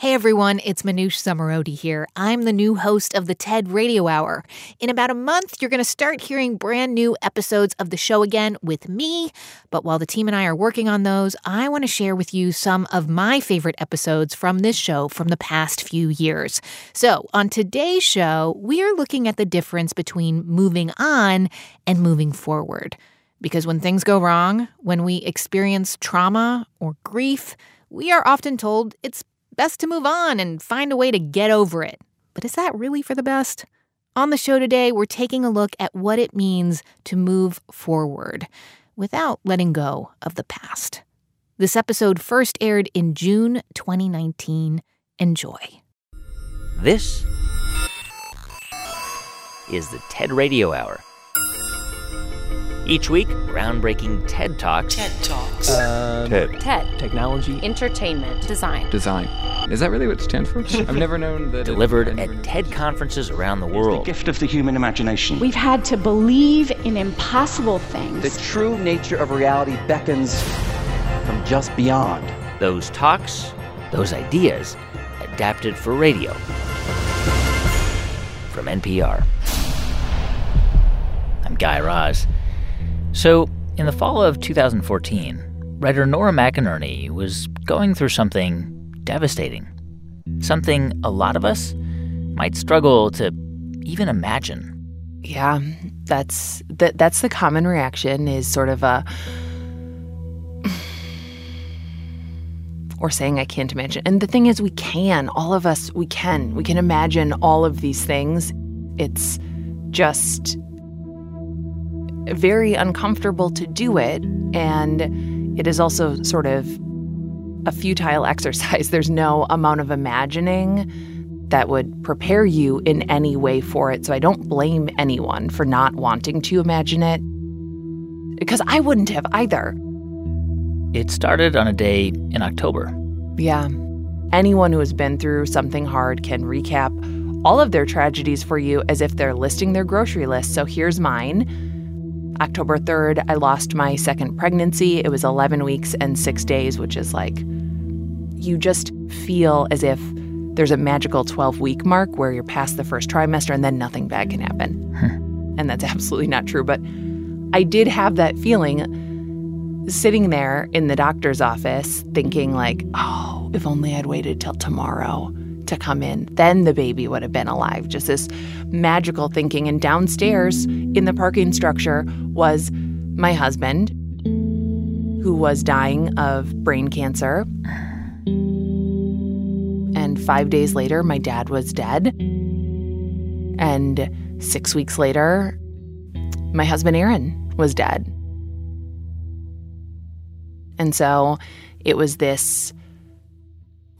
Hey everyone, it's Manoush Zomorodi here. I'm the new host of the TED Radio Hour. In about a month, you're going to start hearing brand new episodes of the show again with me. But while the team and I are working on those, I want to share with you some of my favorite episodes from this show from the past few years. So, on today's show, we are looking at the difference between moving on and moving forward. Because when things go wrong, when we experience trauma or grief, we are often told it's best to move on and find a way to get over it. But is that really for the best? On the show today, we're taking a look at what it means to move forward without letting go of the past. This episode first aired in June 2019. Enjoy. This is the TED Radio Hour each week, groundbreaking TED Talks. TED Talks. Uh, TED. TED. Technology. Entertainment. Design. Design. Is that really what it stands for? I've never known that. Delivered it, at TED conferences around the world. the gift of the human imagination. We've had to believe in impossible things. The true nature of reality beckons from just beyond. Those talks, those ideas, adapted for radio. From NPR. I'm Guy Raz. So, in the fall of 2014, writer Nora McInerny was going through something devastating. Something a lot of us might struggle to even imagine. Yeah, that's that that's the common reaction is sort of a or saying I can't imagine. And the thing is we can, all of us we can. We can imagine all of these things. It's just very uncomfortable to do it. And it is also sort of a futile exercise. There's no amount of imagining that would prepare you in any way for it. So I don't blame anyone for not wanting to imagine it because I wouldn't have either. It started on a day in October. Yeah. Anyone who has been through something hard can recap all of their tragedies for you as if they're listing their grocery list. So here's mine. October 3rd, I lost my second pregnancy. It was 11 weeks and six days, which is like, you just feel as if there's a magical 12 week mark where you're past the first trimester and then nothing bad can happen. and that's absolutely not true. But I did have that feeling sitting there in the doctor's office thinking, like, oh, if only I'd waited till tomorrow to come in. Then the baby would have been alive. Just this magical thinking. And downstairs in the parking structure was my husband, who was dying of brain cancer. And five days later, my dad was dead. And six weeks later, my husband Aaron was dead. And so it was this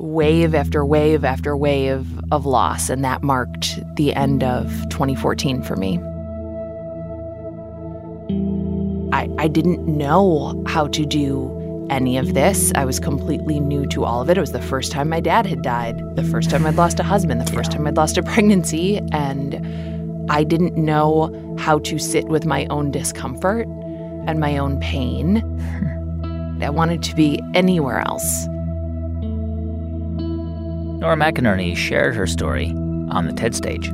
wave after wave after wave of loss, and that marked the end of 2014 for me. I, I didn't know how to do any of this. I was completely new to all of it. It was the first time my dad had died, the first time I'd lost a husband, the first time I'd lost a pregnancy, and I didn't know how to sit with my own discomfort and my own pain. I wanted to be anywhere else. Nora McInerny shared her story on the TED stage.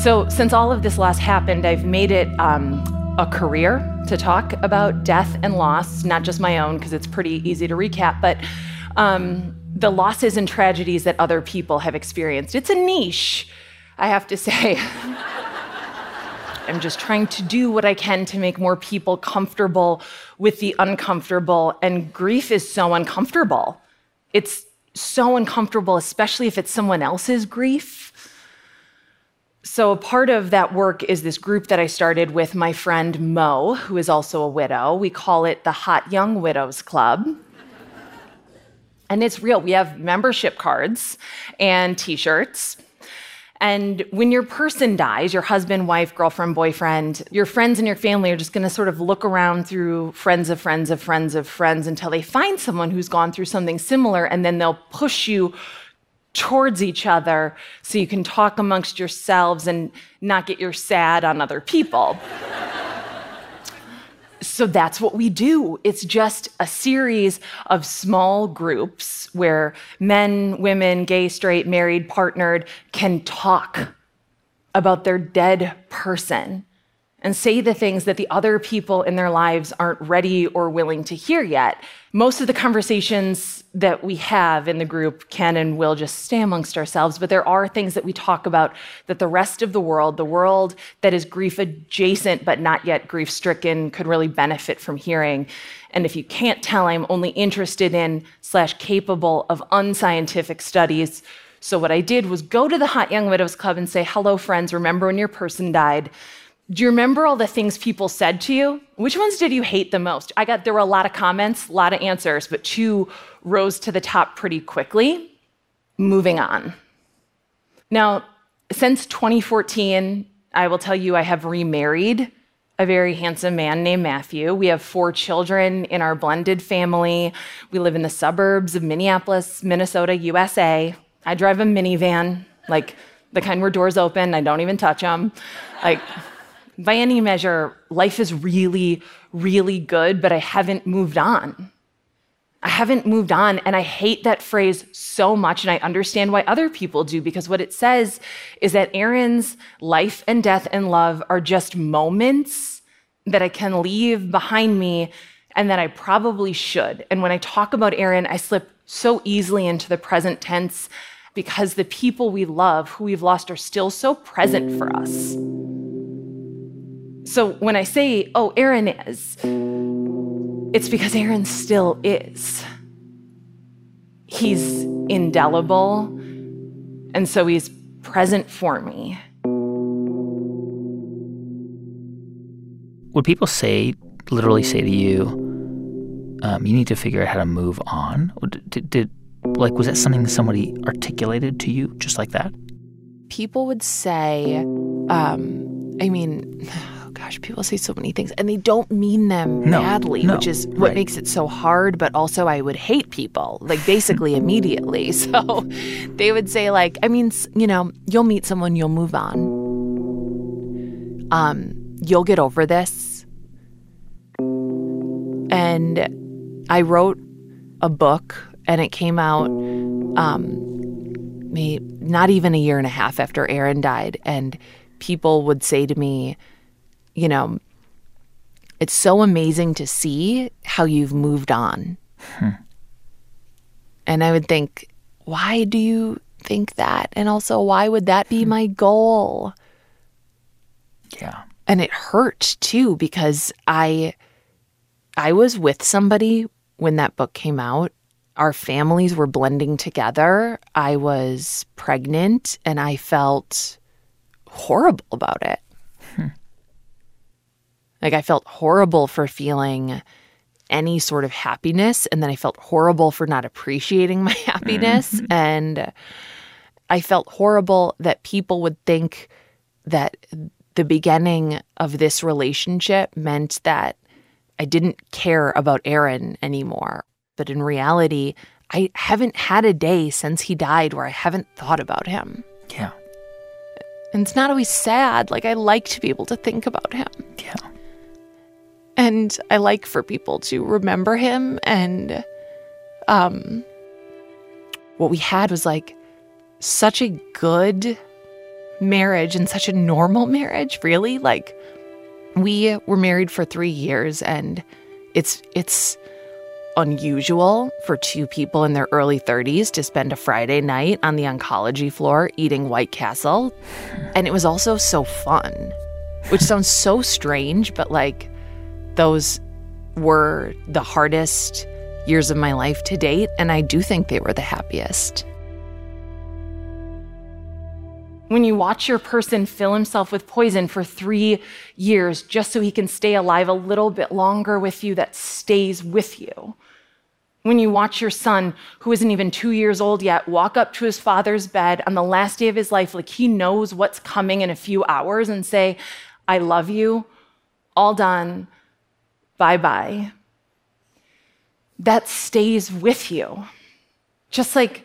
So, since all of this loss happened, I've made it um, a career to talk about death and loss, not just my own, because it's pretty easy to recap, but um, the losses and tragedies that other people have experienced. It's a niche, I have to say. I'm just trying to do what I can to make more people comfortable with the uncomfortable, and grief is so uncomfortable. It's so uncomfortable, especially if it's someone else's grief. So, a part of that work is this group that I started with my friend Mo, who is also a widow. We call it the Hot Young Widows Club. And it's real. We have membership cards and t shirts. And when your person dies, your husband, wife, girlfriend, boyfriend, your friends and your family are just going to sort of look around through friends of friends of friends of friends until they find someone who's gone through something similar, and then they'll push you towards each other so you can talk amongst yourselves and not get your sad on other people. So that's what we do. It's just a series of small groups where men, women, gay, straight, married, partnered can talk about their dead person and say the things that the other people in their lives aren't ready or willing to hear yet. Most of the conversations that we have in the group can and will just stay amongst ourselves, but there are things that we talk about that the rest of the world, the world that is grief adjacent but not yet grief stricken, could really benefit from hearing. And if you can't tell, I'm only interested in slash capable of unscientific studies. So what I did was go to the Hot Young Widows Club and say, hello, friends, remember when your person died? Do you remember all the things people said to you? Which ones did you hate the most? I got there were a lot of comments, a lot of answers, but two rose to the top pretty quickly. Moving on. Now, since 2014, I will tell you I have remarried a very handsome man named Matthew. We have four children in our blended family. We live in the suburbs of Minneapolis, Minnesota, USA. I drive a minivan, like the kind where doors open, I don't even touch them. Like by any measure, life is really, really good, but I haven't moved on. I haven't moved on. And I hate that phrase so much. And I understand why other people do, because what it says is that Aaron's life and death and love are just moments that I can leave behind me and that I probably should. And when I talk about Aaron, I slip so easily into the present tense because the people we love, who we've lost, are still so present for us. So when I say, oh, Aaron is, it's because Aaron still is. He's indelible, and so he's present for me. Would people say, literally say to you, um, you need to figure out how to move on? Did, did, like, was that something somebody articulated to you just like that? People would say, um, I mean, gosh, people say so many things and they don't mean them No, badly, no, which is what right. makes it so hard. But also, I would hate people, like basically immediately. So they would say, like, I mean, you know, you'll meet someone, you'll move on. Um, you'll get over this. And I wrote a book and it came out um, not even a year and a half after Aaron died. And people would say to me, you know, it's so amazing to see how you've moved on. Hmm. And I would think, why do you think that? And also, why would that be my goal? Yeah. and it hurt too because i i was with somebody when that book came out our families were blending together i was pregnant and i felt horrible about it like i felt horrible for feeling any sort of happiness and then i felt horrible for not appreciating my happiness mm-hmm. and i felt horrible that people would think that the beginning of this relationship meant that I didn't care about Aaron anymore. But in reality, I haven't had a day since he died where I haven't thought about him. Yeah. And it's not always sad. Like, I like to be able to think about him. Yeah. And I like for people to remember him. And um, what we had was like such a good marriage and such a normal marriage, really. Like, we were married for three years, and it's it's unusual for two people in their early 30s to spend a Friday night on the oncology floor eating White Castle. And it was also so fun, which sounds so strange, but like those were the hardest years of my life to date. And I do think they were the happiest. When you watch your person fill himself with poison for three years just so he can stay alive a little bit longer with you, that stays with you. When you watch your son, who isn't even two years old yet, walk up to his father's bed on the last day of his life, like he knows what's coming in a few hours, and say, I love you, all done, bye bye. That stays with you. Just like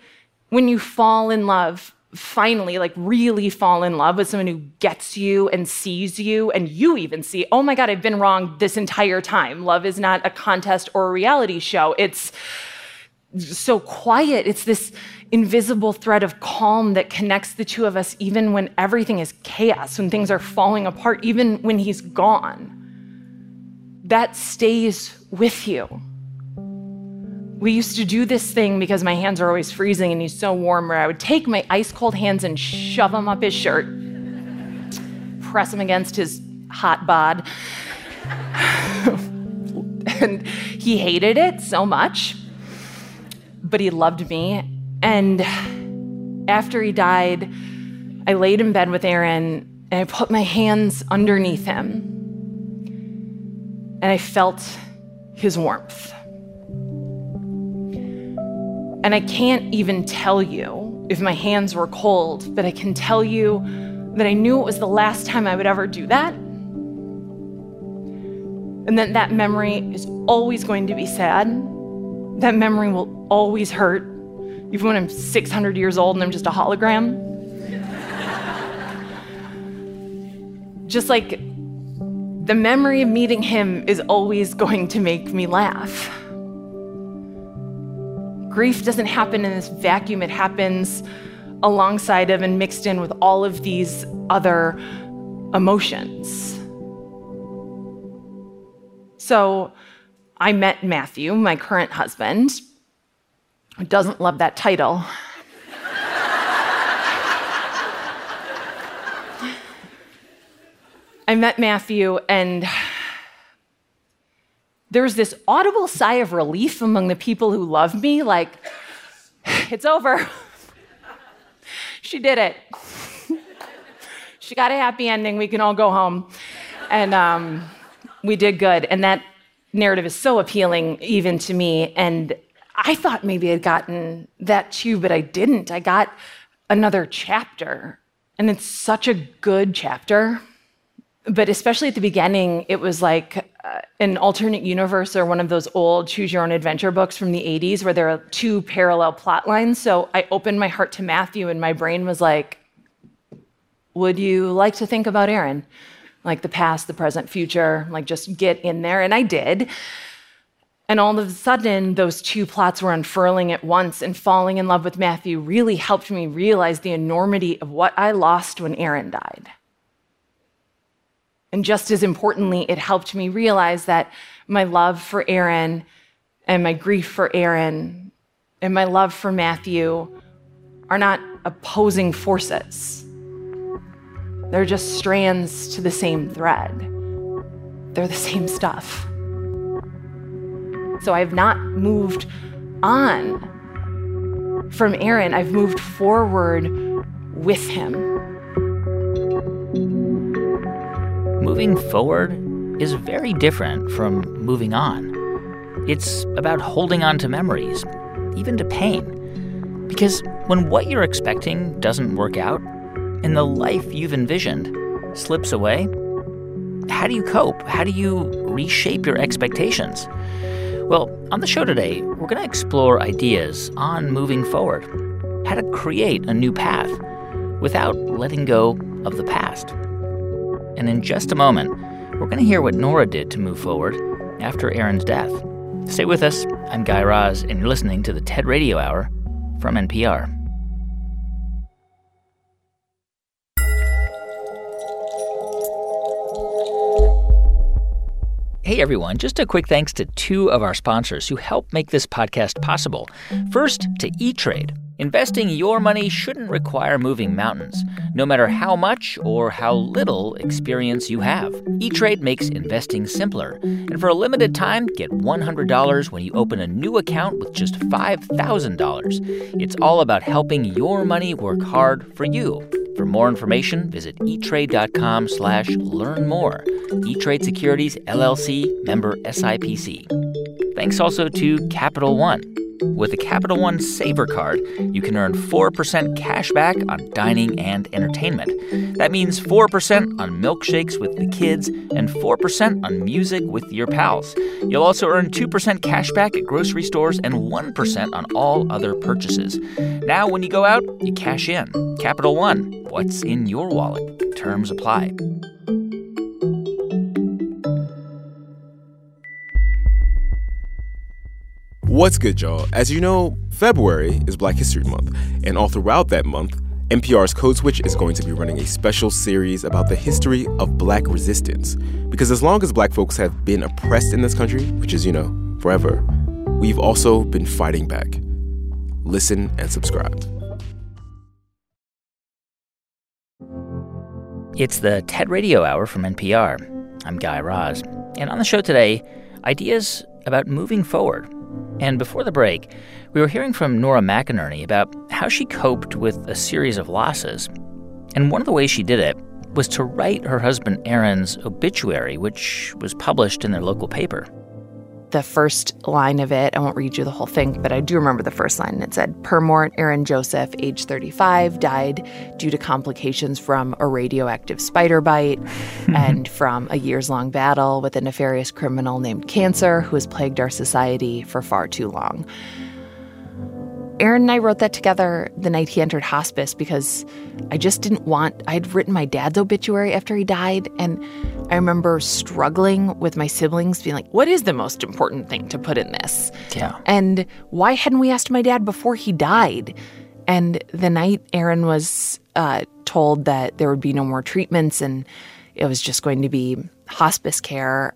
when you fall in love finally, like, really fall in love with someone who gets you and sees you, and you even see, oh my God, I've been wrong this entire time. Love is not a contest or a reality show. It's so quiet. It's this invisible thread of calm that connects the two of us, even when everything is chaos, when things are falling apart, even when he's gone. That stays with you. We used to do this thing because my hands are always freezing and he's so warm, where I would take my ice cold hands and shove them up his shirt, press them against his hot bod. and he hated it so much, but he loved me. And after he died, I laid in bed with Aaron and I put my hands underneath him and I felt his warmth. And I can't even tell you if my hands were cold, but I can tell you that I knew it was the last time I would ever do that. And that that memory is always going to be sad. That memory will always hurt, even when I'm 600 years old and I'm just a hologram. just like the memory of meeting him is always going to make me laugh. Grief doesn't happen in this vacuum, it happens alongside of and mixed in with all of these other emotions. So I met Matthew, my current husband, who doesn't love that title. I met Matthew, and there was this audible sigh of relief among the people who love me like, it's over. she did it. she got a happy ending. We can all go home. And um, we did good. And that narrative is so appealing even to me. And I thought maybe I'd gotten that too, but I didn't. I got another chapter. And it's such a good chapter but especially at the beginning, it was like uh, an alternate universe or one of those old choose your own adventure books from the 80s where there are two parallel plot lines. So I opened my heart to Matthew, and my brain was like, Would you like to think about Aaron? Like the past, the present, future, like just get in there. And I did. And all of a sudden, those two plots were unfurling at once, and falling in love with Matthew really helped me realize the enormity of what I lost when Aaron died. And just as importantly, it helped me realize that my love for Aaron and my grief for Aaron and my love for Matthew are not opposing forces. They're just strands to the same thread. They're the same stuff. So I've not moved on from Aaron, I've moved forward with him. Moving forward is very different from moving on. It's about holding on to memories, even to pain. Because when what you're expecting doesn't work out and the life you've envisioned slips away, how do you cope? How do you reshape your expectations? Well, on the show today, we're going to explore ideas on moving forward, how to create a new path without letting go of the past. And in just a moment, we're going to hear what Nora did to move forward after Aaron's death. Stay with us. I'm Guy Raz, and you're listening to the TED Radio Hour from NPR. Hey everyone, just a quick thanks to two of our sponsors who help make this podcast possible. First, to E Trade. Investing your money shouldn't require moving mountains, no matter how much or how little experience you have. E-Trade makes investing simpler, and for a limited time, get $100 when you open a new account with just $5,000. It's all about helping your money work hard for you. For more information, visit etrade.com slash learn more. E-Trade Securities, LLC, member SIPC. Thanks also to Capital One. With a Capital One Savor Card, you can earn 4% cash back on dining and entertainment. That means 4% on milkshakes with the kids and 4% on music with your pals. You'll also earn 2% cash back at grocery stores and 1% on all other purchases. Now, when you go out, you cash in. Capital One, what's in your wallet? Terms apply. What's good, y'all? As you know, February is Black History Month, and all throughout that month, NPR's Code Switch is going to be running a special series about the history of black resistance. Because as long as black folks have been oppressed in this country, which is, you know, forever, we've also been fighting back. Listen and subscribe. It's the TED Radio Hour from NPR. I'm Guy Raz. And on the show today, ideas about moving forward. And before the break, we were hearing from Nora McInerny about how she coped with a series of losses. And one of the ways she did it was to write her husband Aaron's obituary, which was published in their local paper the first line of it. I won't read you the whole thing, but I do remember the first line. It said, Purmort Aaron Joseph, age 35, died due to complications from a radioactive spider bite and from a years long battle with a nefarious criminal named Cancer who has plagued our society for far too long. Aaron and I wrote that together the night he entered hospice because I just didn't want, I'd written my dad's obituary after he died. And I remember struggling with my siblings, being like, what is the most important thing to put in this? Yeah. And why hadn't we asked my dad before he died? And the night Aaron was uh, told that there would be no more treatments and it was just going to be hospice care,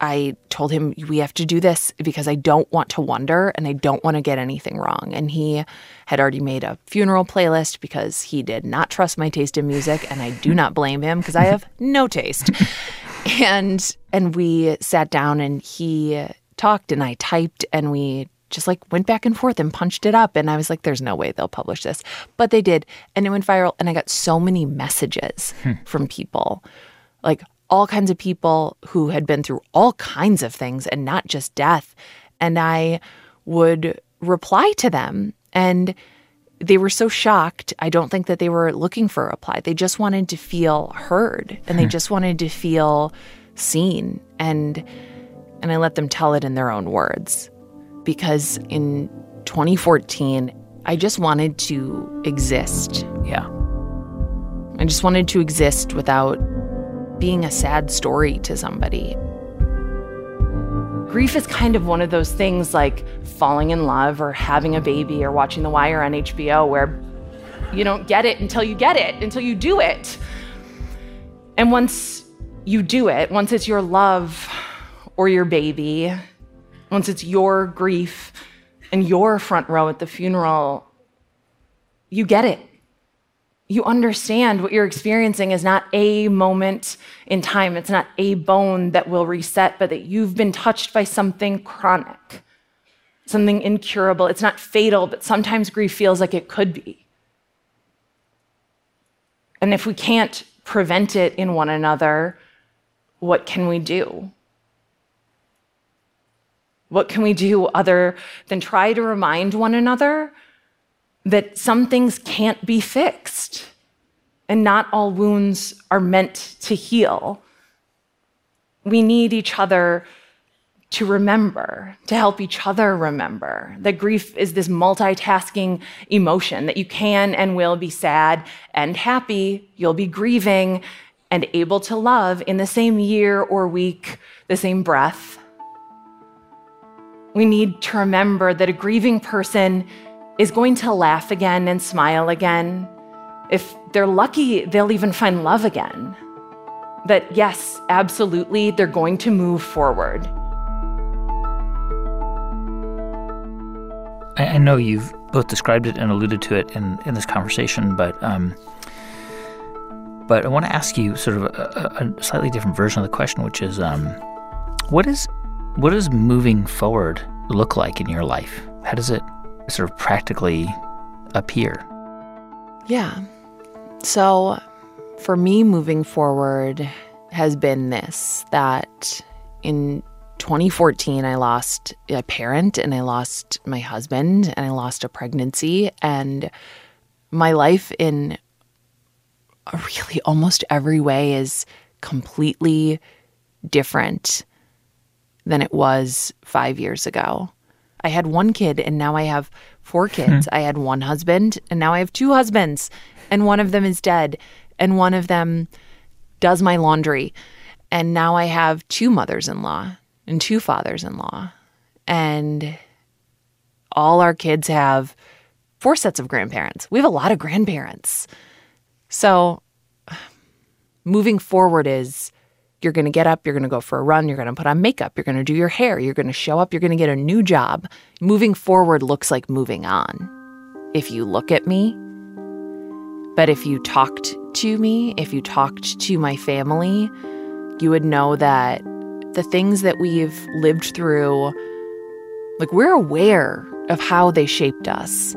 I told him, we have to do this because I don't want to wonder and I don't want to get anything wrong. And he had already made a funeral playlist because he did not trust my taste in music. And I do not blame him because I have no taste. and and we sat down and he talked and I typed and we just like went back and forth and punched it up and I was like there's no way they'll publish this but they did and it went viral and I got so many messages hmm. from people like all kinds of people who had been through all kinds of things and not just death. And I would reply to them. And they were so shocked. I don't think that they were looking for a reply. They just wanted to feel heard and they hmm. just wanted to feel seen. And and I let them tell it in their own words. Because in 2014, I just wanted to exist. Yeah. I just wanted to exist without being a sad story to somebody. Grief is kind of one of those things like falling in love or having a baby or watching The Wire on HBO where you don't get it until you get it, until you do it. And once you do it, once it's your love or your baby, once it's your grief and your front row at the funeral, you get it you understand what you're experiencing is not a moment in time. It's not a bone that will reset, but that you've been touched by something chronic, something incurable. It's not fatal, but sometimes grief feels like it could be. And if we can't prevent it in one another, what can we do? What can we do other than try to remind one another that some things can't be fixed and not all wounds are meant to heal. We need each other to remember, to help each other remember that grief is this multitasking emotion, that you can and will be sad and happy, you'll be grieving and able to love in the same year or week, the same breath. We need to remember that a grieving person is going to laugh again and smile again. If they're lucky, they'll even find love again. That, yes, absolutely, they're going to move forward. I, know you've both described it and alluded to it in, in this conversation, but um, but I want to ask you sort of a, a, slightly different version of the question, which is, um, what is what does moving forward look like in your life? How does it sort of practically appear? Yeah. So for me, moving forward has been this that in 2014, I lost a parent and I lost my husband and I lost a pregnancy. And my life, in really almost every way, is completely different than it was five years ago. I had one kid and now I have four hmm. kids. I had one husband and now I have two husbands, and one of them is dead, and one of them does my laundry. And now I have two mothers in law and two fathers in law. And all our kids have four sets of grandparents. We have a lot of grandparents. So moving forward is you're going to get up, you're going to go for a run, you're going to put on makeup, you're going to do your hair, you're going to show up, you're going to get a new job. Moving forward looks like moving on. If you look at me, but if you talked to me, if you talked to my family, you would know that the things that we've lived through, like we're aware of how they shaped us.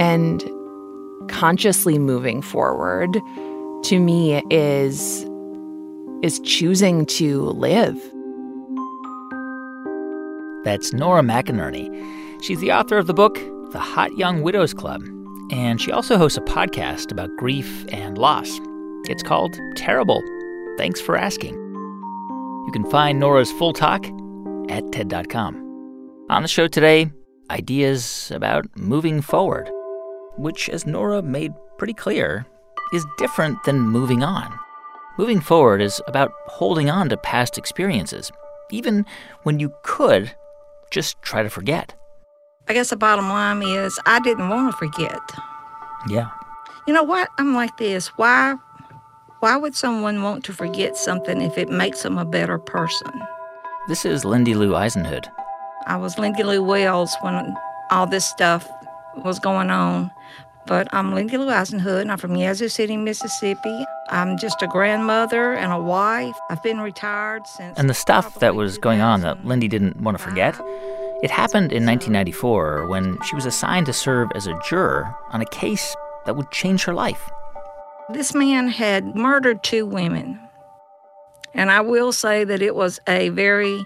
And consciously moving forward to me is is choosing to live. That's Nora McInerny. She's the author of the book The Hot Young Widows Club, and she also hosts a podcast about grief and loss. It's called Terrible. Thanks for asking. You can find Nora's full talk at TED.com. On the show today, ideas about moving forward, which, as Nora made pretty clear, is different than moving on. Moving forward is about holding on to past experiences, even when you could just try to forget. I guess the bottom line is I didn't want to forget. Yeah. You know what? I'm like this. Why why would someone want to forget something if it makes them a better person? This is Lindy Lou Isonhood. I was Lindy Lou Wells when all this stuff was going on. But I'm Lindy Lou Isonhood, and I'm from Yazoo City, Mississippi. I'm just a grandmother and a wife. I've been retired since. And the stuff that was going on that Lindy didn't want to forget, it happened in 1994 when she was assigned to serve as a juror on a case that would change her life. This man had murdered two women. And I will say that it was a very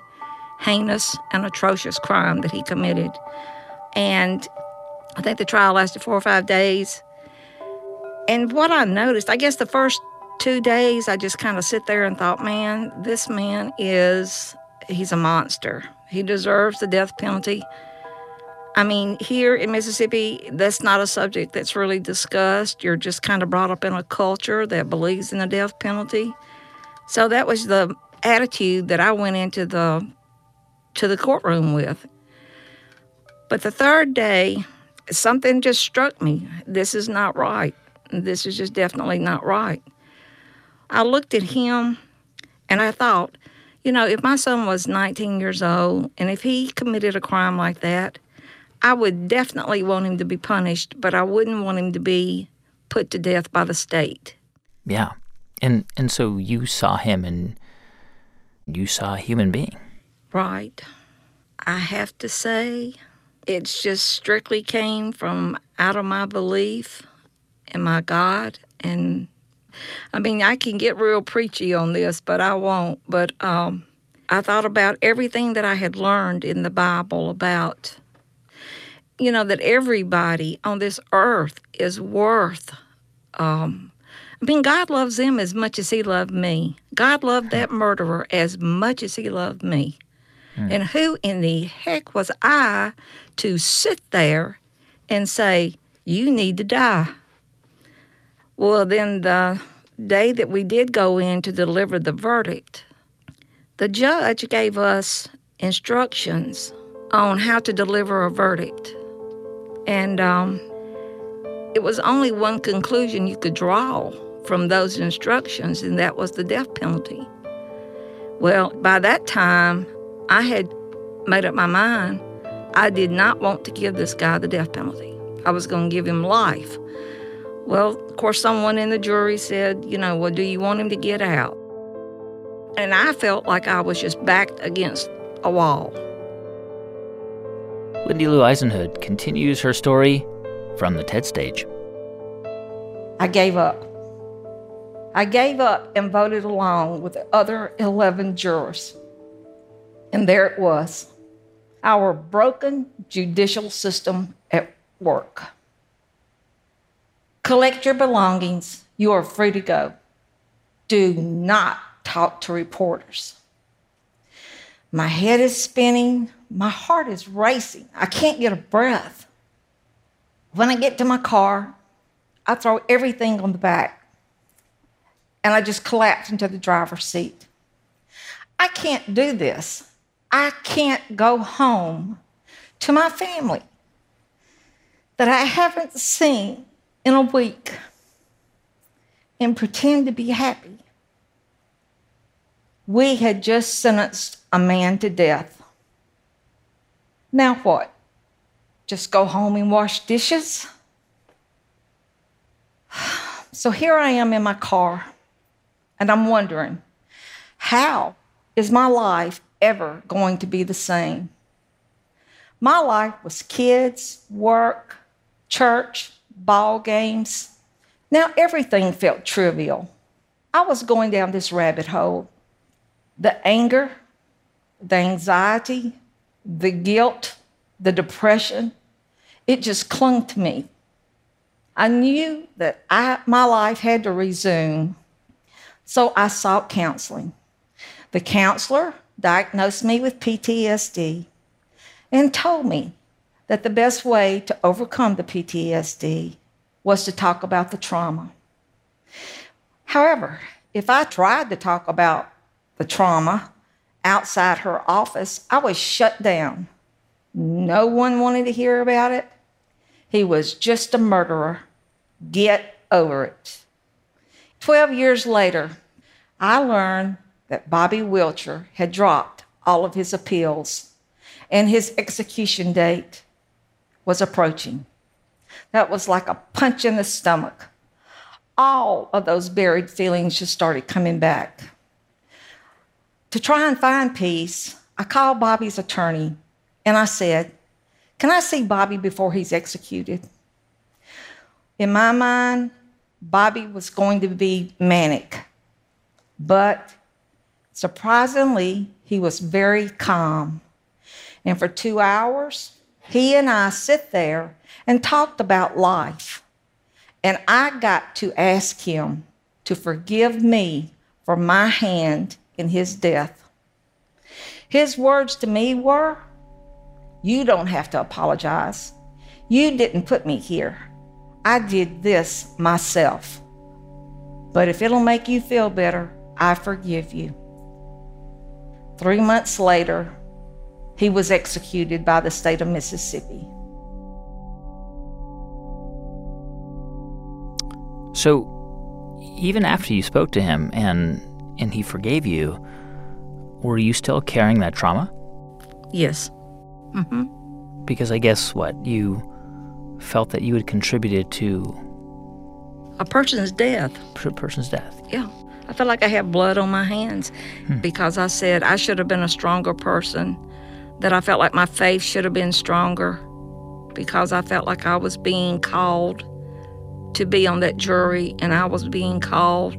heinous and atrocious crime that he committed. And I think the trial lasted four or five days. And what I noticed, I guess the first two days, I just kind of sit there and thought, man, this man is, he's a monster. He deserves the death penalty. I mean, here in Mississippi, that's not a subject that's really discussed. You're just kind of brought up in a culture that believes in the death penalty. So that was the attitude that I went into the to the courtroom with. But the third day, something just struck me. This is not right. This is just definitely not right. I looked at him and I thought, you know, if my son was 19 years old and if he committed a crime like that, I would definitely want him to be punished, but I wouldn't want him to be put to death by the state. Yeah. And and so you saw him and you saw a human being. Right. I have to say it's just strictly came from out of my belief in my God. And I mean, I can get real preachy on this, but I won't. But um, I thought about everything that I had learned in the Bible about, you know, that everybody on this earth is worth. Um, I mean, God loves them as much as He loved me. God loved that murderer as much as He loved me. Mm. And who in the heck was I to sit there and say, You need to die? Well, then the day that we did go in to deliver the verdict, the judge gave us instructions on how to deliver a verdict. And um, it was only one conclusion you could draw from those instructions, and that was the death penalty. Well, by that time, I had made up my mind I did not want to give this guy the death penalty. I was going to give him life. Well, of course, someone in the jury said, you know, well, do you want him to get out? And I felt like I was just backed against a wall. Lindy Lou Isonhood continues her story from the TED stage. I gave up. I gave up and voted along with the other 11 jurors. And there it was our broken judicial system at work. Collect your belongings. You are free to go. Do not talk to reporters. My head is spinning. My heart is racing. I can't get a breath. When I get to my car, I throw everything on the back and I just collapse into the driver's seat. I can't do this. I can't go home to my family that I haven't seen in a week and pretend to be happy. We had just sentenced a man to death. Now what? Just go home and wash dishes? So here I am in my car, and I'm wondering how is my life ever going to be the same? My life was kids, work, church, ball games. Now everything felt trivial. I was going down this rabbit hole. The anger, the anxiety, the guilt, the depression, it just clung to me. I knew that I, my life had to resume, so I sought counseling. The counselor diagnosed me with PTSD and told me that the best way to overcome the PTSD was to talk about the trauma. However, if I tried to talk about the trauma outside her office, I was shut down. No one wanted to hear about it. He was just a murderer. Get over it. Twelve years later, I learned that Bobby Wilcher had dropped all of his appeals and his execution date was approaching. That was like a punch in the stomach. All of those buried feelings just started coming back. To try and find peace, I called Bobby's attorney and I said, can I see Bobby before he's executed? In my mind, Bobby was going to be manic, but surprisingly, he was very calm. And for two hours, he and I sit there and talked about life. And I got to ask him to forgive me for my hand in his death. His words to me were, you don't have to apologize. You didn't put me here. I did this myself. But if it'll make you feel better, I forgive you. Three months later, he was executed by the state of Mississippi. So, even after you spoke to him and and he forgave you, were you still carrying that trauma? Yes. Mm-hmm. Because I guess what you felt that you had contributed to a person's death. A person's death. Yeah. I felt like I had blood on my hands hmm. because I said I should have been a stronger person, that I felt like my faith should have been stronger because I felt like I was being called to be on that jury and I was being called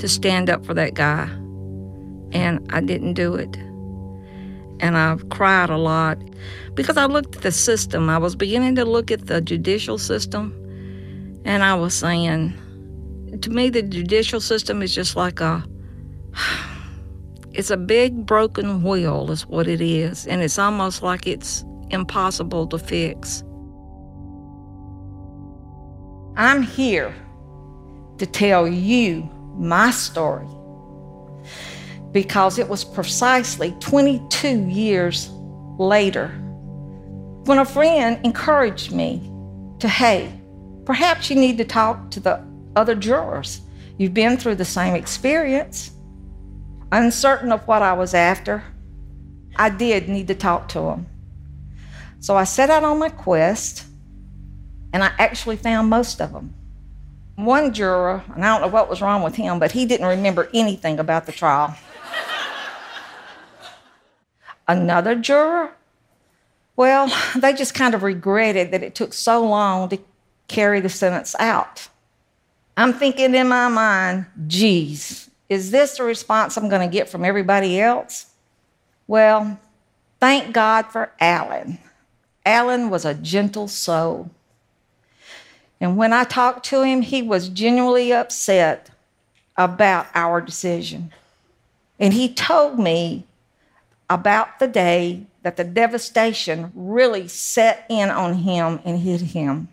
to stand up for that guy. And I didn't do it and I've cried a lot because I looked at the system. I was beginning to look at the judicial system, and I was saying, to me, the judicial system is just like a it's a big broken wheel is what it is. And it's almost like it's impossible to fix. I'm here to tell you my story because it was precisely 22 years later when a friend encouraged me to, hey, perhaps you need to talk to the other jurors. You've been through the same experience. Uncertain of what I was after, I did need to talk to them. So I set out on my quest, and I actually found most of them. One juror, and I don't know what was wrong with him, but he didn't remember anything about the trial. Another juror, well, they just kind of regretted that it took so long to carry the sentence out. I'm thinking in my mind, geez, is this the response I'm going to get from everybody else? Well, thank God for Alan. Alan was a gentle soul. And when I talked to him, he was genuinely upset about our decision. And he told me about the day that the devastation really set in on him and hit him.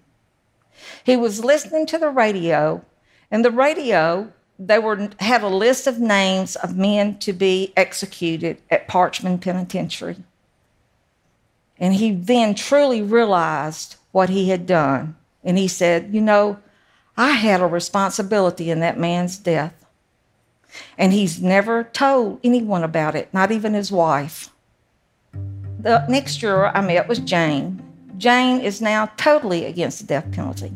He was listening to the radio, and the radio they were had a list of names of men to be executed at Parchman Penitentiary. And he then truly realized what he had done. And he said, You know, I had a responsibility in that man's death. And he's never told anyone about it, not even his wife. The next juror I met was Jane. Jane is now totally against the death penalty.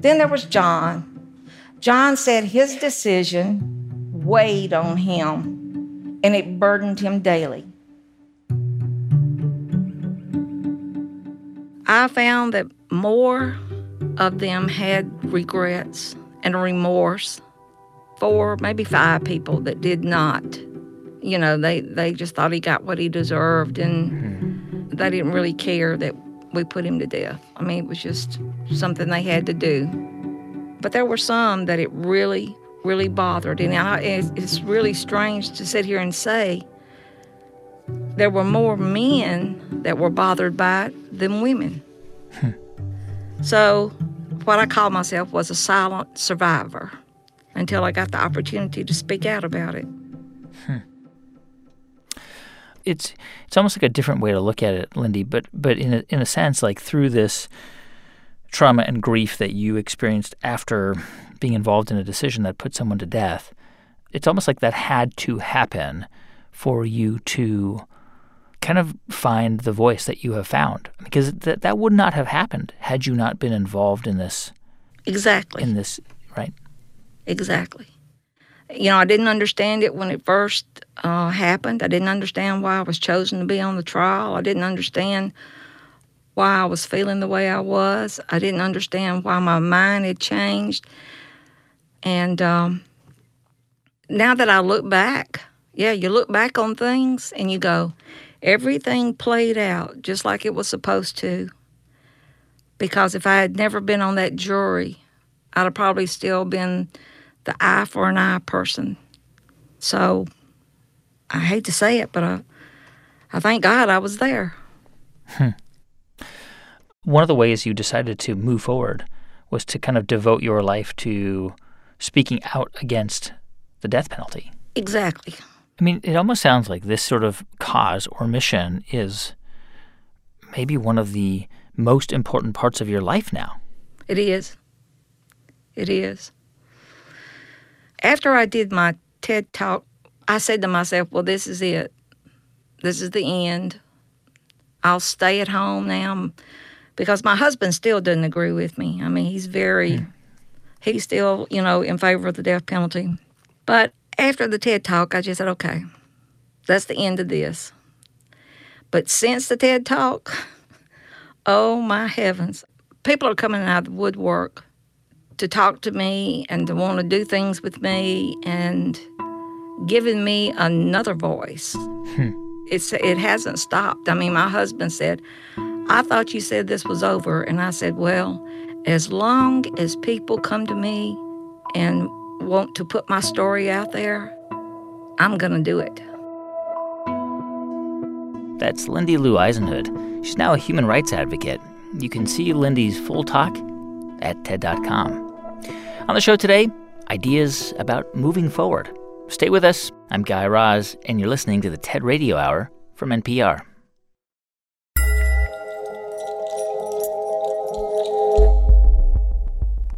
Then there was John. John said his decision weighed on him and it burdened him daily. I found that more of them had regrets and remorse. Four, maybe five people that did not. You know, they, they just thought he got what he deserved and mm-hmm. they didn't really care that we put him to death. I mean, it was just something they had to do. But there were some that it really, really bothered. And I, it's really strange to sit here and say there were more men that were bothered by it than women. Hmm. So, what I called myself was a silent survivor until I got the opportunity to speak out about it. Hmm. It's it's almost like a different way to look at it, Lindy. But but in a, in a sense, like through this trauma and grief that you experienced after being involved in a decision that put someone to death, it's almost like that had to happen for you to kind of find the voice that you have found. Because that that would not have happened had you not been involved in this exactly. in this right? Exactly. You know i didn't understand it when it first uh, happened. I didn't understand why i was chosen to be on the trial. I didn't understand why I was feeling the way I was. I didn't understand why my mind had changed. And um, now that I look back, yeah, you look back on things and you go, everything played out just like it was supposed to. Because if I had never been on that jury, I'd have probably still been the eye for an eye person. So I hate to say it, but I, I thank God I was there. One of the ways you decided to move forward was to kind of devote your life to speaking out against the death penalty. Exactly. I mean, it almost sounds like this sort of cause or mission is maybe one of the most important parts of your life now. It is. It is. After I did my TED talk, I said to myself, well, this is it. This is the end. I'll stay at home now because my husband still doesn't agree with me. I mean, he's very, yeah. he's still, you know, in favor of the death penalty. But after the TED talk, I just said, okay, that's the end of this. But since the TED talk, oh my heavens, people are coming out of the woodwork to talk to me and to want to do things with me and giving me another voice. Hmm. It's it hasn't stopped. I mean, my husband said, I thought you said this was over. And I said, Well, as long as people come to me and want to put my story out there, I'm going to do it. That's Lindy Lou Isonhood. She's now a human rights advocate. You can see Lindy's full talk at TED.com. On the show today, ideas about moving forward. Stay with us. I'm Guy Raz, and you're listening to the TED Radio Hour from NPR.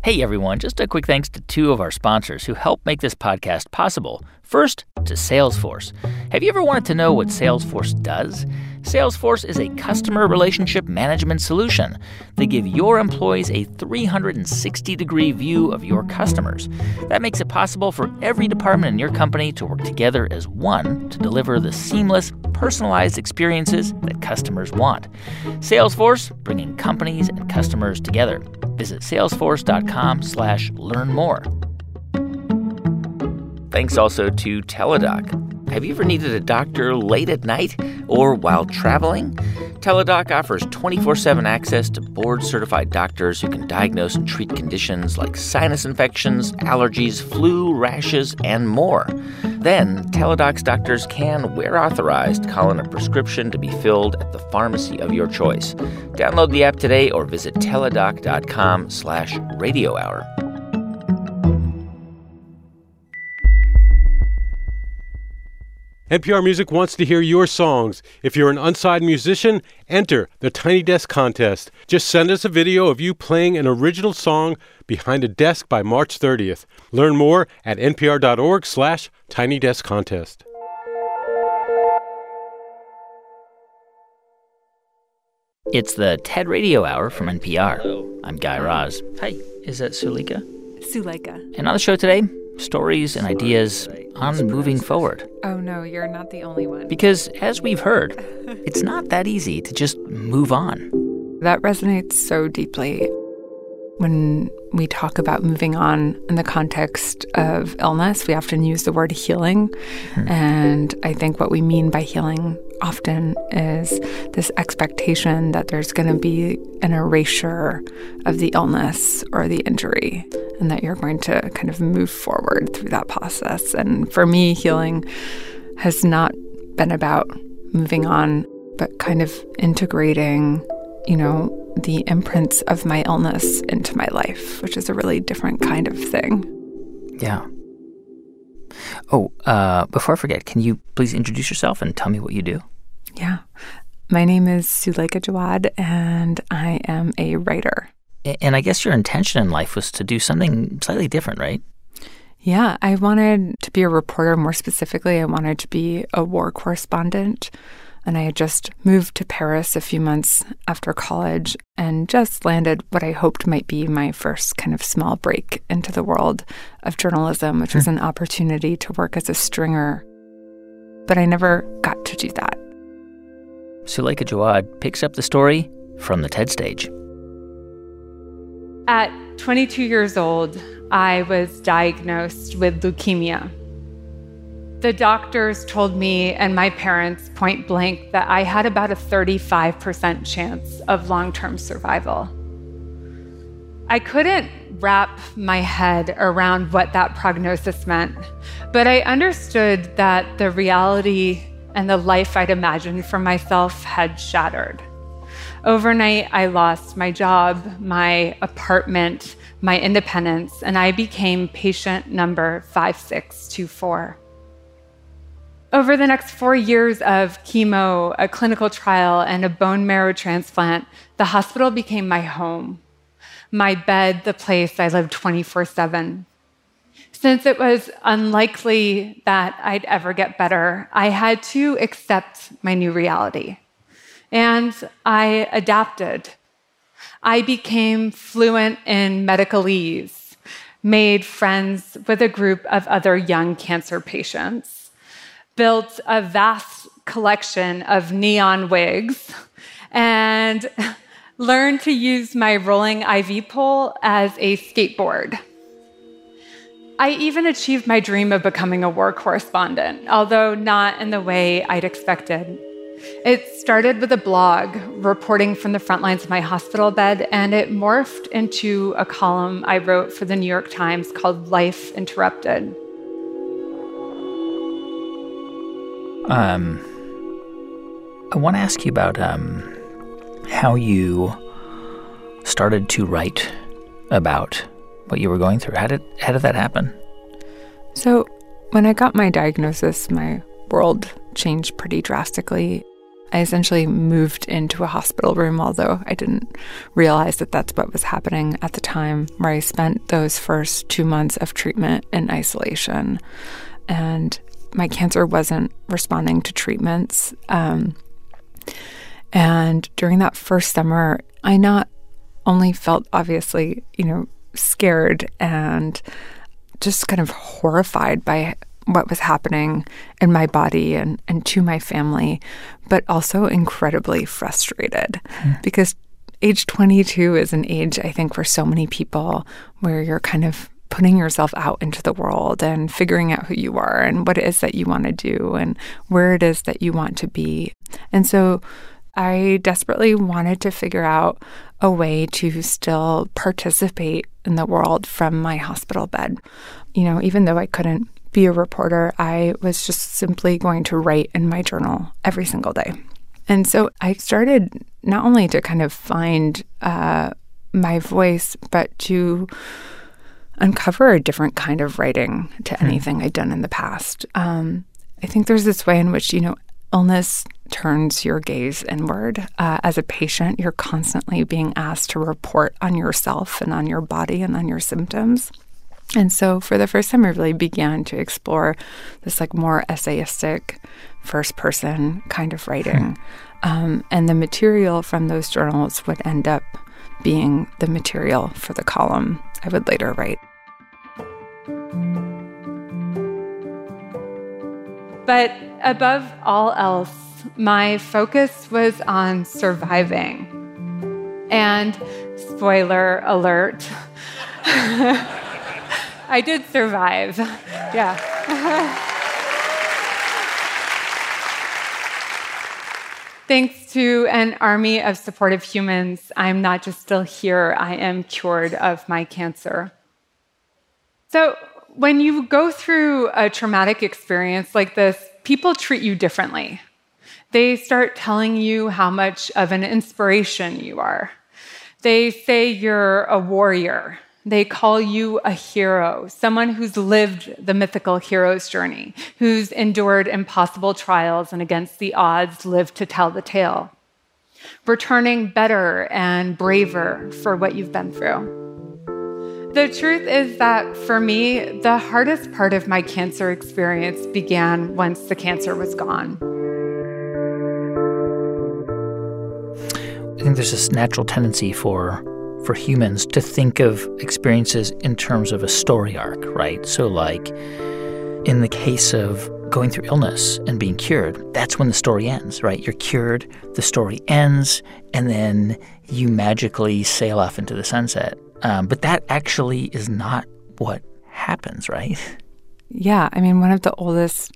Hey everyone, just a quick thanks to two of our sponsors who help make this podcast possible. First, to Salesforce. Have you ever wanted to know what Salesforce does? Salesforce is a customer relationship management solution. They give your employees a 360 degree view of your customers. That makes it possible for every department in your company to work together as one to deliver the seamless, personalized experiences that customers want. Salesforce, bringing companies and customers together. Visit salesforce.com slash learn more. Thanks also to Teladoc. Have you ever needed a doctor late at night or while traveling? Teladoc offers 24 7 access to board certified doctors who can diagnose and treat conditions like sinus infections, allergies, flu, rashes, and more. Then, Teladoc's doctors can, where authorized, call in a prescription to be filled at the pharmacy of your choice. Download the app today or visit teladoc.com slash radio hour. NPR Music wants to hear your songs. If you're an unsigned musician, enter the Tiny Desk contest. Just send us a video of you playing an original song behind a desk by March 30th. Learn more at npr.org slash tinydeskcontest. It's the TED Radio Hour from NPR. I'm Guy Raz. Hi, is that Suleika? Suleika. And on the show today, stories and ideas on moving forward. Oh, no, you're not the only one. Because as we've heard, it's not that easy to just move on. That resonates so deeply when we talk about moving on in the context of illness, we often use the word healing. Mm-hmm. And I think what we mean by healing often is this expectation that there's going to be an erasure of the illness or the injury, and that you're going to kind of move forward through that process. And for me, healing has not been about moving on, but kind of integrating, you know, the imprints of my illness into my life, which is a really different kind of thing. Yeah. Oh, uh, before I forget, can you please introduce yourself and tell me what you do? Yeah. My name is Suleika Jaouad, and I am a writer. And I guess your intention in life was to do something slightly different, right? Yeah, I wanted to be a reporter. More specifically, I wanted to be a war correspondent and I had just moved to Paris a few months after college and just landed what I hoped might be my first kind of small break into the world of journalism, which was hmm. an opportunity to work as a stringer. But I never got to do that. Suleika Jaouad picks up the story from the TED stage. At 22 years old, I was diagnosed with leukemia. The doctors told me and my parents point blank that I had about a 35% chance of long term survival. I couldn't wrap my head around what that prognosis meant, but I understood that the reality and the life I'd imagined for myself had shattered. Overnight, I lost my job, my apartment, my independence, and I became patient number 5624. Over the next four years of chemo, a clinical trial, and a bone marrow transplant, the hospital became my home, my bed, the place I lived 24 7. Since it was unlikely that I'd ever get better, I had to accept my new reality. And I adapted. I became fluent in medicalese, made friends with a group of other young cancer patients built a vast collection of neon wigs and learned to use my rolling IV pole as a skateboard. I even achieved my dream of becoming a war correspondent, although not in the way I'd expected. It started with a blog reporting from the front lines of my hospital bed, and it morphed into a column I wrote for the New York Times called Life Interrupted. Um, I want to ask you about um, how you started to write about what you were going through. How did how did that happen? So, when I got my diagnosis, my world changed pretty drastically. I essentially moved into a hospital room, although I didn't realize that that's what was happening at the time, where I spent those first two months of treatment in isolation. And my cancer wasn't responding to treatments. Um, and during that first summer, I not only felt obviously, you know, scared and just kind of horrified by what was happening in my body and, and to my family, but also incredibly frustrated mm. because age 22 is an age, I think, for so many people where you're kind of putting yourself out into the world and figuring out who you are and what it is that you want to do and where it is that you want to be. And so I desperately wanted to figure out a way to still participate in the world from my hospital bed. You know, even though I couldn't be a reporter, I was just simply going to write in my journal every single day. And so I started not only to kind of find uh, my voice, but to uncover a different kind of writing to hmm. anything I'd done in the past. Um, I think there's this way in which, you know, illness turns your gaze inward. Uh, as a patient, you're constantly being asked to report on yourself and on your body and on your symptoms. And so, for the first time, I really began to explore this like more essayistic, first person kind of writing. Um, and the material from those journals would end up being the material for the column I would later write. But above all else, my focus was on surviving. And spoiler alert, I did survive. Yeah. Thanks to an army of supportive humans, I'm not just still here, I am cured of my cancer. So, when you go through a traumatic experience like this, people treat you differently. They start telling you how much of an inspiration you are. They say you're a warrior. They call you a hero, someone who's lived the mythical hero's journey, who's endured impossible trials and against the odds lived to tell the tale, returning better and braver for what you've been through. The truth is that for me, the hardest part of my cancer experience began once the cancer was gone. I think there's this natural tendency for for humans to think of experiences in terms of a story arc, right? So like in the case of going through illness and being cured, that's when the story ends, right? You're cured, the story ends, and then you magically sail off into the sunset. Um, but that actually is not what happens, right? Yeah. I mean, one of the oldest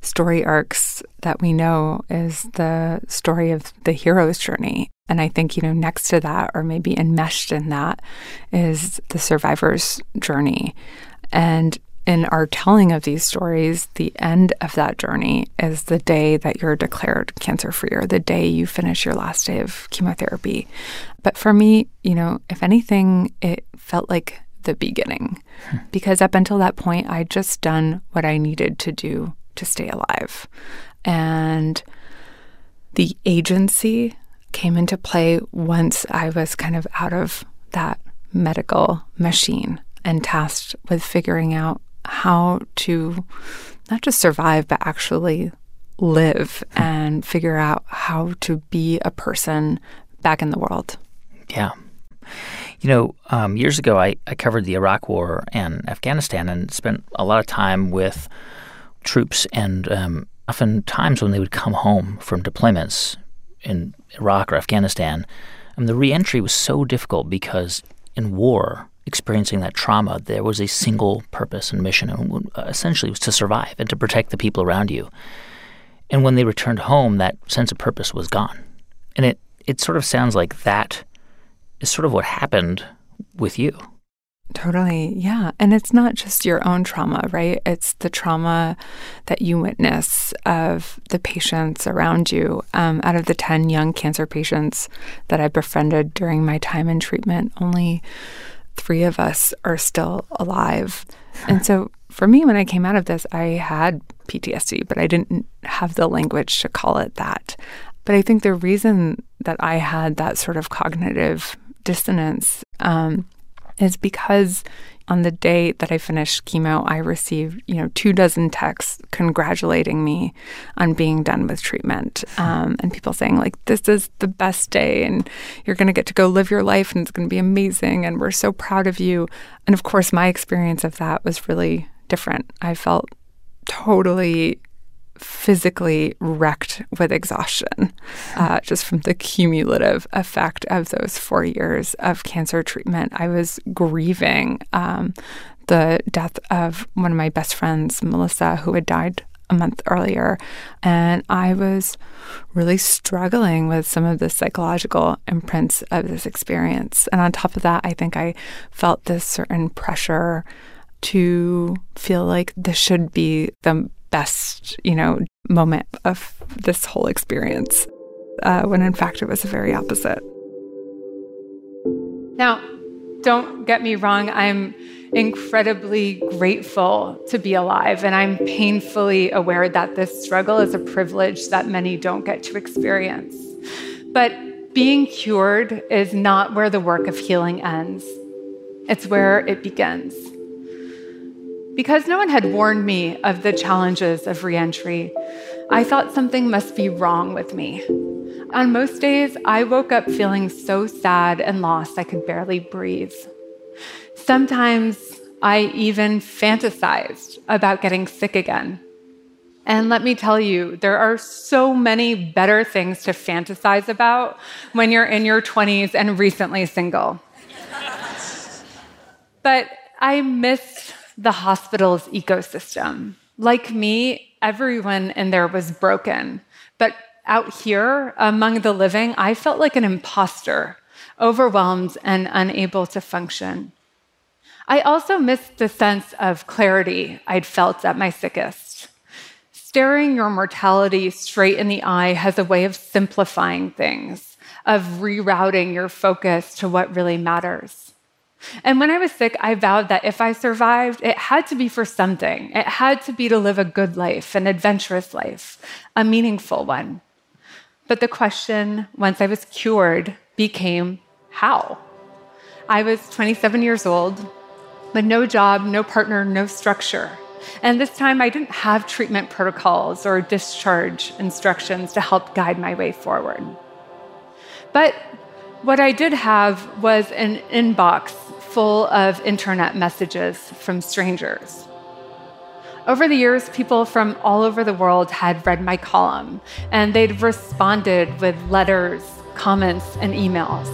story arcs that we know is the story of the hero's journey. And I think, you know, next to that, or maybe enmeshed in that, is the survivor's journey. And in our telling of these stories, the end of that journey is the day that you're declared cancer free or the day you finish your last day of chemotherapy. But for me, you know, if anything, it felt like the beginning hmm. because up until that point, I'd just done what I needed to do to stay alive. And the agency came into play once I was kind of out of that medical machine and tasked with figuring out how to not just survive, but actually live and figure out how to be a person back in the world. Yeah. You know, um, years ago, I, I covered the Iraq War and Afghanistan and spent a lot of time with troops. And um, often times when they would come home from deployments in Iraq or Afghanistan, um, the reentry was so difficult because in war, experiencing that trauma, there was a single purpose and mission, and uh, essentially was to survive and to protect the people around you. And when they returned home, that sense of purpose was gone. And it, it sort of sounds like that is sort of what happened with you. Totally. Yeah. And it's not just your own trauma, right? It's the trauma that you witness of the patients around you. Um, out of the 10 young cancer patients that I befriended during my time in treatment, only three of us are still alive. And so for me, when I came out of this, I had PTSD, but I didn't have the language to call it that. But I think the reason that I had that sort of cognitive dissonance um, is because on the day that I finished chemo, I received, you know, two dozen texts congratulating me on being done with treatment. Um, and people saying, like, this is the best day and you're going to get to go live your life and it's going to be amazing and we're so proud of you. And of course, my experience of that was really different. I felt totally physically wrecked with exhaustion uh, just from the cumulative effect of those four years of cancer treatment. I was grieving um, the death of one of my best friends, Melissa, who had died a month earlier. And I was really struggling with some of the psychological imprints of this experience. And on top of that, I think I felt this certain pressure to feel like this should be the best, you know, moment of this whole experience, uh, when in fact it was the very opposite. Now, don't get me wrong, I'm incredibly grateful to be alive, and I'm painfully aware that this struggle is a privilege that many don't get to experience. But being cured is not where the work of healing ends, it's where it begins. Because no one had warned me of the challenges of reentry, I thought something must be wrong with me. On most days, I woke up feeling so sad and lost I could barely breathe. Sometimes I even fantasized about getting sick again. And let me tell you, there are so many better things to fantasize about when you're in your 20s and recently single. but I missed the hospital's ecosystem. Like me, everyone in there was broken. But out here among the living, I felt like an imposter, overwhelmed and unable to function. I also missed the sense of clarity I'd felt at my sickest. Staring your mortality straight in the eye has a way of simplifying things, of rerouting your focus to what really matters. And when I was sick, I vowed that if I survived, it had to be for something. It had to be to live a good life, an adventurous life, a meaningful one. But the question, once I was cured, became how? I was 27 years old, with no job, no partner, no structure. And this time I didn't have treatment protocols or discharge instructions to help guide my way forward. But what I did have was an inbox full of internet messages from strangers. Over the years, people from all over the world had read my column, and they'd responded with letters, comments, and emails.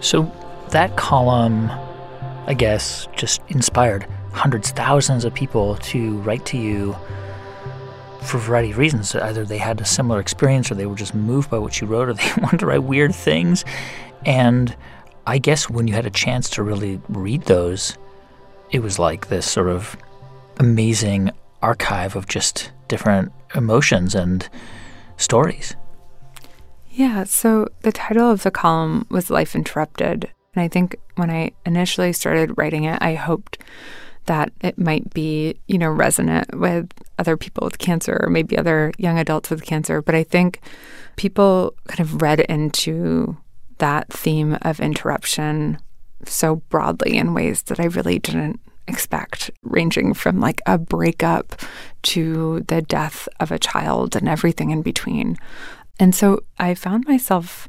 So that column, I guess, just inspired hundreds, thousands of people to write to you for a variety of reasons. Either they had a similar experience or they were just moved by what you wrote or they wanted to write weird things. And I guess when you had a chance to really read those, it was like this sort of amazing archive of just different emotions and stories. Yeah, so the title of the column was Life Interrupted. And I think when I initially started writing it, I hoped that it might be, you know, resonant with other people with cancer or maybe other young adults with cancer. But I think people kind of read into that theme of interruption so broadly in ways that I really didn't expect, ranging from like a breakup to the death of a child and everything in between. And so I found myself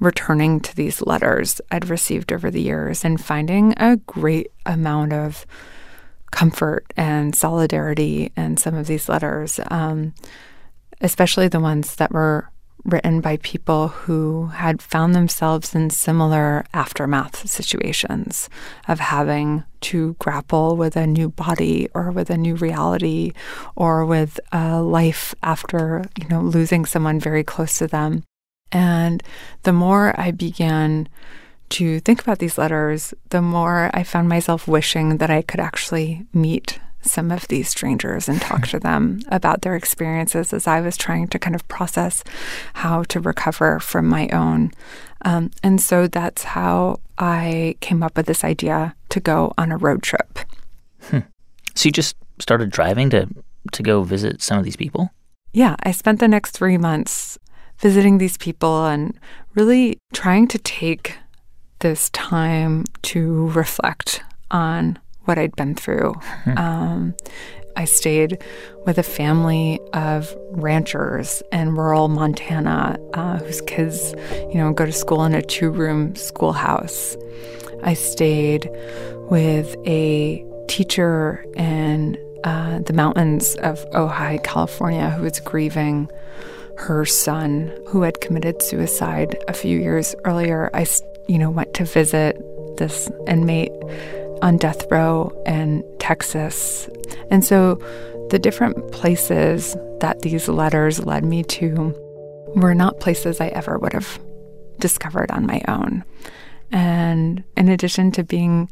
returning to these letters I'd received over the years and finding a great amount of comfort and solidarity in some of these letters, um, especially the ones that were written by people who had found themselves in similar aftermath situations of having to grapple with a new body or with a new reality or with a life after you know losing someone very close to them. And the more i began to think about these letters, the more I found myself wishing that I could actually meet some of these strangers and talk to them about their experiences as I was trying to kind of process how to recover from my own. Um, and so that's how I came up with this idea to go on a road trip. Hmm. So you just started driving to to go visit some of these people? Yeah, I spent the next three months visiting these people and really trying to take this time to reflect on what I'd been through. Hmm. Um, I stayed with a family of ranchers in rural Montana uh, whose kids, you know, go to school in a two room schoolhouse. I stayed with a teacher in uh, the mountains of Ojai, California, who was grieving her son who had committed suicide a few years earlier. I, you know, went to visit this inmate on death row in Texas. And so the different places that these letters led me to were not places I ever would have discovered on my own. And in addition to being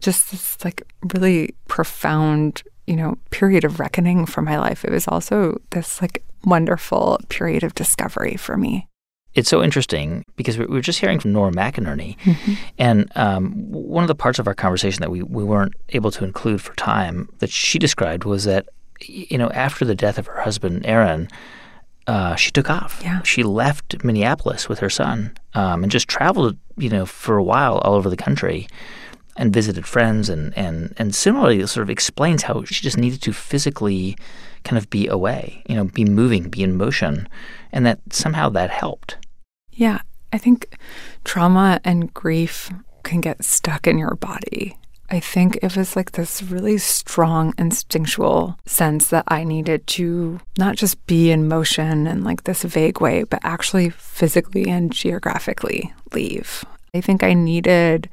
just this like really profound, you know, period of reckoning for my life, it was also this like wonderful period of discovery for me. It's so interesting because we were just hearing from Nora McInerny, mm-hmm. and um, one of the parts of our conversation that we, we weren't able to include for time that she described was that, you know, after the death of her husband, Aaron, uh, she took off. Yeah. She left Minneapolis with her son um, and just traveled, you know, for a while all over the country and visited friends and, and, and similarly sort of explains how she just needed to physically kind of be away, you know, be moving, be in motion, and that somehow that helped. Yeah, I think trauma and grief can get stuck in your body. I think it was like this really strong instinctual sense that I needed to not just be in motion in like this vague way, but actually physically and geographically leave. I think I needed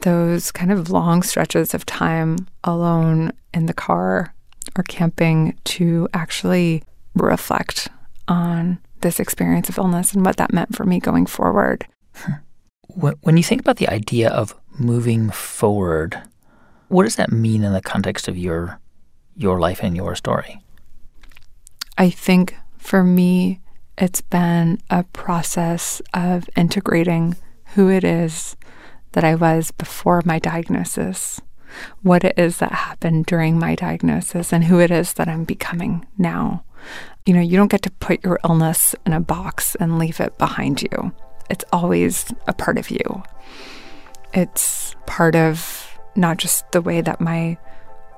those kind of long stretches of time alone in the car or camping to actually reflect on this experience of illness and what that meant for me going forward. When you think about the idea of moving forward, what does that mean in the context of your your life and your story? I think for me, it's been a process of integrating who it is that I was before my diagnosis, what it is that happened during my diagnosis, and who it is that I'm becoming now. You know, you don't get to put your illness in a box and leave it behind you. It's always a part of you. It's part of not just the way that my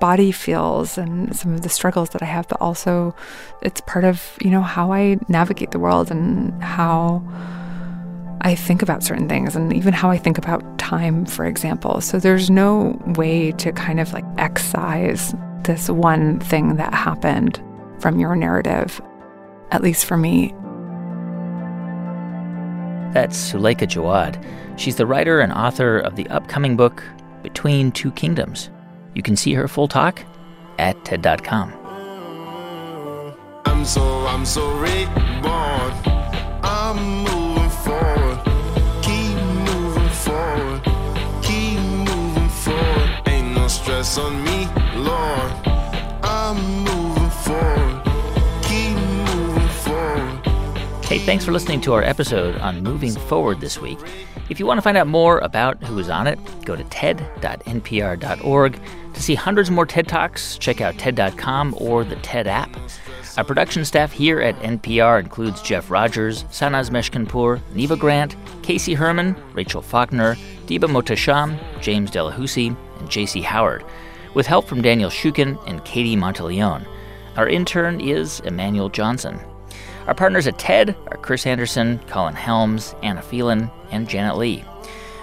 body feels and some of the struggles that I have, but also it's part of, you know, how I navigate the world and how I think about certain things and even how I think about time, for example. So there's no way to kind of like excise this one thing that happened from your narrative, at least for me. That's Suleika Jaouad. She's the writer and author of the upcoming book, Between Two Kingdoms. You can see her full talk at TED.com. I'm so, I'm so reborn. I'm moving forward. Keep moving forward. Keep moving forward. Ain't no stress on me, Lord. I'm moving forward. Hey, thanks for listening to our episode on moving forward this week. If you want to find out more about who is on it, go to ted.npr.org. To see hundreds more TED Talks, check out TED.com or the TED app. Our production staff here at NPR includes Jeff Rogers, Sanaz Meshkinpour, Neva Grant, Casey Herman, Rachel Faulkner, Diba Mohtasham, James Delahoussaye, and JC Howard, with help from Daniel Shukin and Katie Monteleone. Our intern is Emmanuel Johnson. Our partners at TED are Chris Anderson, Colin Helms, Anna Phelan, and Janet Lee.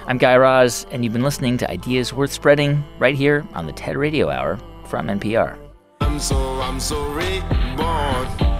I'm Guy Raz, and you've been listening to Ideas Worth Spreading right here on the TED Radio Hour from NPR. I'm so, I'm so reborn.